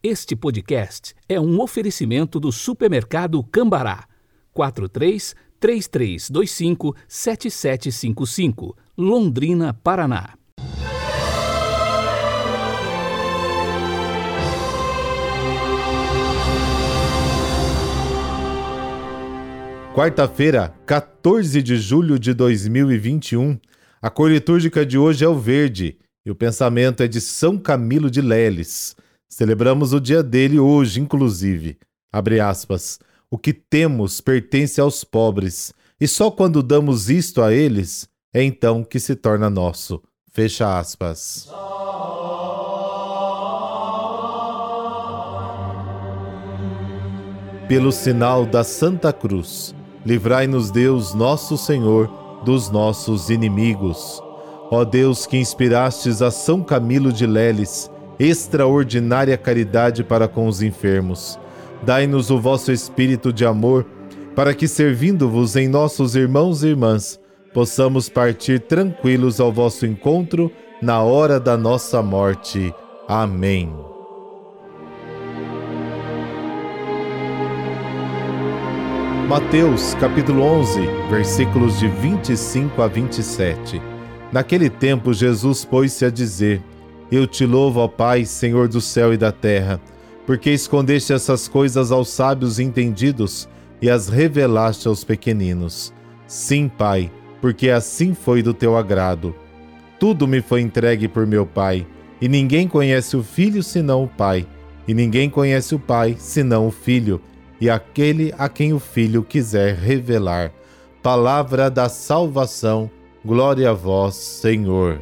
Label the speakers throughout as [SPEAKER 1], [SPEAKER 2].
[SPEAKER 1] Este podcast é um oferecimento do supermercado Cambará. 43 3325 7755, Londrina, Paraná.
[SPEAKER 2] Quarta-feira, 14 de julho de 2021. A cor litúrgica de hoje é o verde e o pensamento é de São Camilo de Leles. Celebramos o dia dele hoje, inclusive. Abre aspas. O que temos pertence aos pobres, e só quando damos isto a eles é então que se torna nosso. Fecha aspas. Pelo sinal da Santa Cruz, livrai-nos Deus, nosso Senhor, dos nossos inimigos. Ó Deus que inspirastes a São Camilo de Leles, extraordinária caridade para com os enfermos. Dai-nos o vosso espírito de amor, para que, servindo-vos em nossos irmãos e irmãs, possamos partir tranquilos ao vosso encontro na hora da nossa morte. Amém. Mateus capítulo 11, versículos de 25 a 27. Naquele tempo Jesus pôs-se a dizer: eu te louvo, ó Pai, Senhor do céu e da terra, porque escondeste essas coisas aos sábios entendidos e as revelaste aos pequeninos. Sim, Pai, porque assim foi do teu agrado. Tudo me foi entregue por meu Pai, e ninguém conhece o Filho senão o Pai, e ninguém conhece o Pai senão o Filho, e aquele a quem o Filho quiser revelar. Palavra da salvação, glória a vós, Senhor.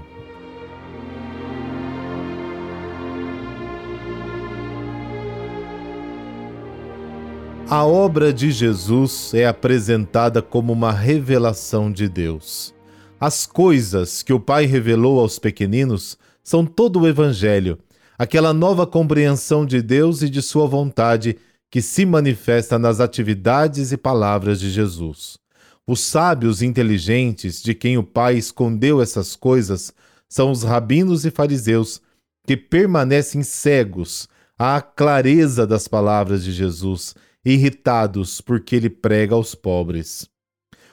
[SPEAKER 2] A obra de Jesus é apresentada como uma revelação de Deus. As coisas que o Pai revelou aos pequeninos são todo o Evangelho, aquela nova compreensão de Deus e de Sua vontade que se manifesta nas atividades e palavras de Jesus. Os sábios inteligentes de quem o Pai escondeu essas coisas são os rabinos e fariseus que permanecem cegos à clareza das palavras de Jesus irritados porque ele prega aos pobres.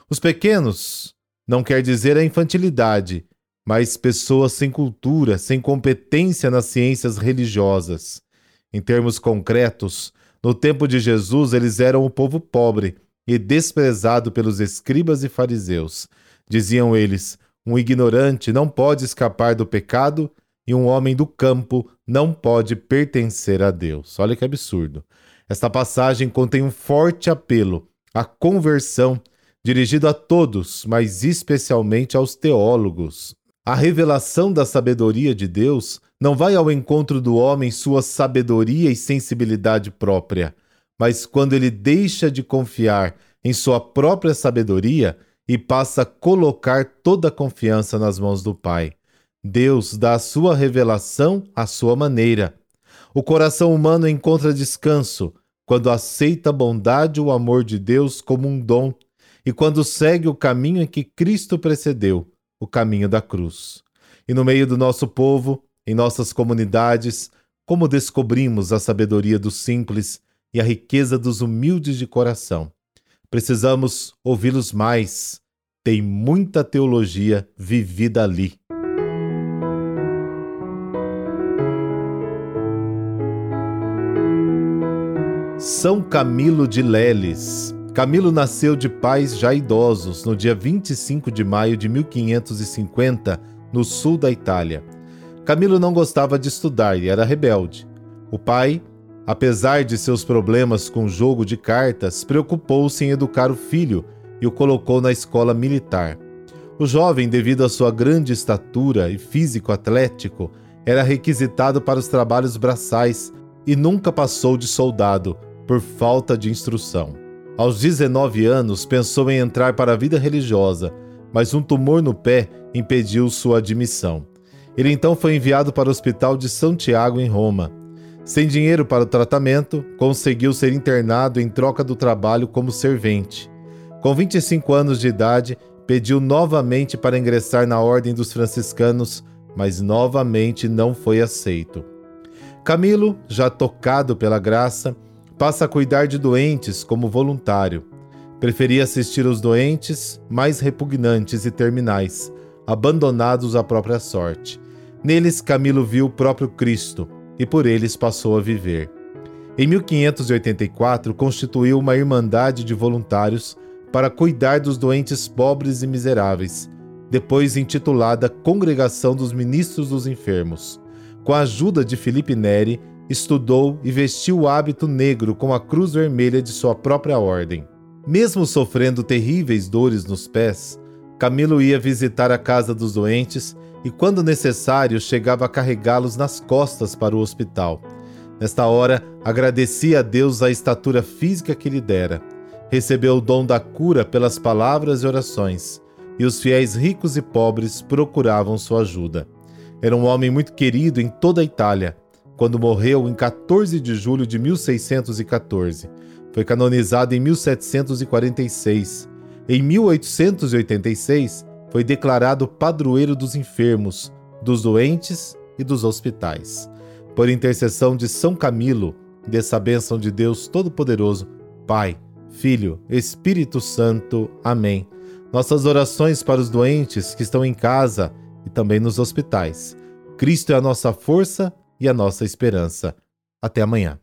[SPEAKER 2] Os pequenos não quer dizer a infantilidade, mas pessoas sem cultura, sem competência nas ciências religiosas. Em termos concretos, no tempo de Jesus eles eram o povo pobre e desprezado pelos escribas e fariseus. Diziam eles: um ignorante não pode escapar do pecado e um homem do campo não pode pertencer a Deus. Olha que absurdo. Esta passagem contém um forte apelo à conversão, dirigido a todos, mas especialmente aos teólogos. A revelação da sabedoria de Deus não vai ao encontro do homem sua sabedoria e sensibilidade própria, mas quando ele deixa de confiar em sua própria sabedoria e passa a colocar toda a confiança nas mãos do Pai. Deus dá a sua revelação à sua maneira o coração humano encontra descanso quando aceita a bondade e o amor de Deus como um dom e quando segue o caminho em que Cristo precedeu, o caminho da cruz. E no meio do nosso povo, em nossas comunidades, como descobrimos a sabedoria dos simples e a riqueza dos humildes de coração. Precisamos ouvi-los mais. Tem muita teologia vivida ali. São Camilo de Leles. Camilo nasceu de pais já idosos no dia 25 de maio de 1550, no sul da Itália. Camilo não gostava de estudar e era rebelde. O pai, apesar de seus problemas com o jogo de cartas, preocupou-se em educar o filho e o colocou na escola militar. O jovem, devido à sua grande estatura e físico atlético, era requisitado para os trabalhos braçais e nunca passou de soldado, por falta de instrução. Aos 19 anos, pensou em entrar para a vida religiosa, mas um tumor no pé impediu sua admissão. Ele então foi enviado para o Hospital de Santiago, em Roma. Sem dinheiro para o tratamento, conseguiu ser internado em troca do trabalho como servente. Com 25 anos de idade, pediu novamente para ingressar na Ordem dos Franciscanos, mas novamente não foi aceito. Camilo, já tocado pela graça, passa a cuidar de doentes como voluntário. Preferia assistir os doentes mais repugnantes e terminais, abandonados à própria sorte. Neles, Camilo viu o próprio Cristo e por eles passou a viver. Em 1584, constituiu uma irmandade de voluntários para cuidar dos doentes pobres e miseráveis, depois intitulada Congregação dos Ministros dos Enfermos. Com a ajuda de Felipe Neri, estudou e vestiu o hábito negro com a cruz vermelha de sua própria ordem. Mesmo sofrendo terríveis dores nos pés, Camilo ia visitar a casa dos doentes e, quando necessário, chegava a carregá-los nas costas para o hospital. Nesta hora, agradecia a Deus a estatura física que lhe dera. Recebeu o dom da cura pelas palavras e orações, e os fiéis ricos e pobres procuravam sua ajuda. Era um homem muito querido em toda a Itália. Quando morreu em 14 de julho de 1614, foi canonizado em 1746. Em 1886, foi declarado padroeiro dos enfermos, dos doentes e dos hospitais. Por intercessão de São Camilo, dessa bênção de Deus Todo-Poderoso, Pai, Filho, Espírito Santo. Amém. Nossas orações para os doentes que estão em casa e também nos hospitais. Cristo é a nossa força e a nossa esperança. Até amanhã.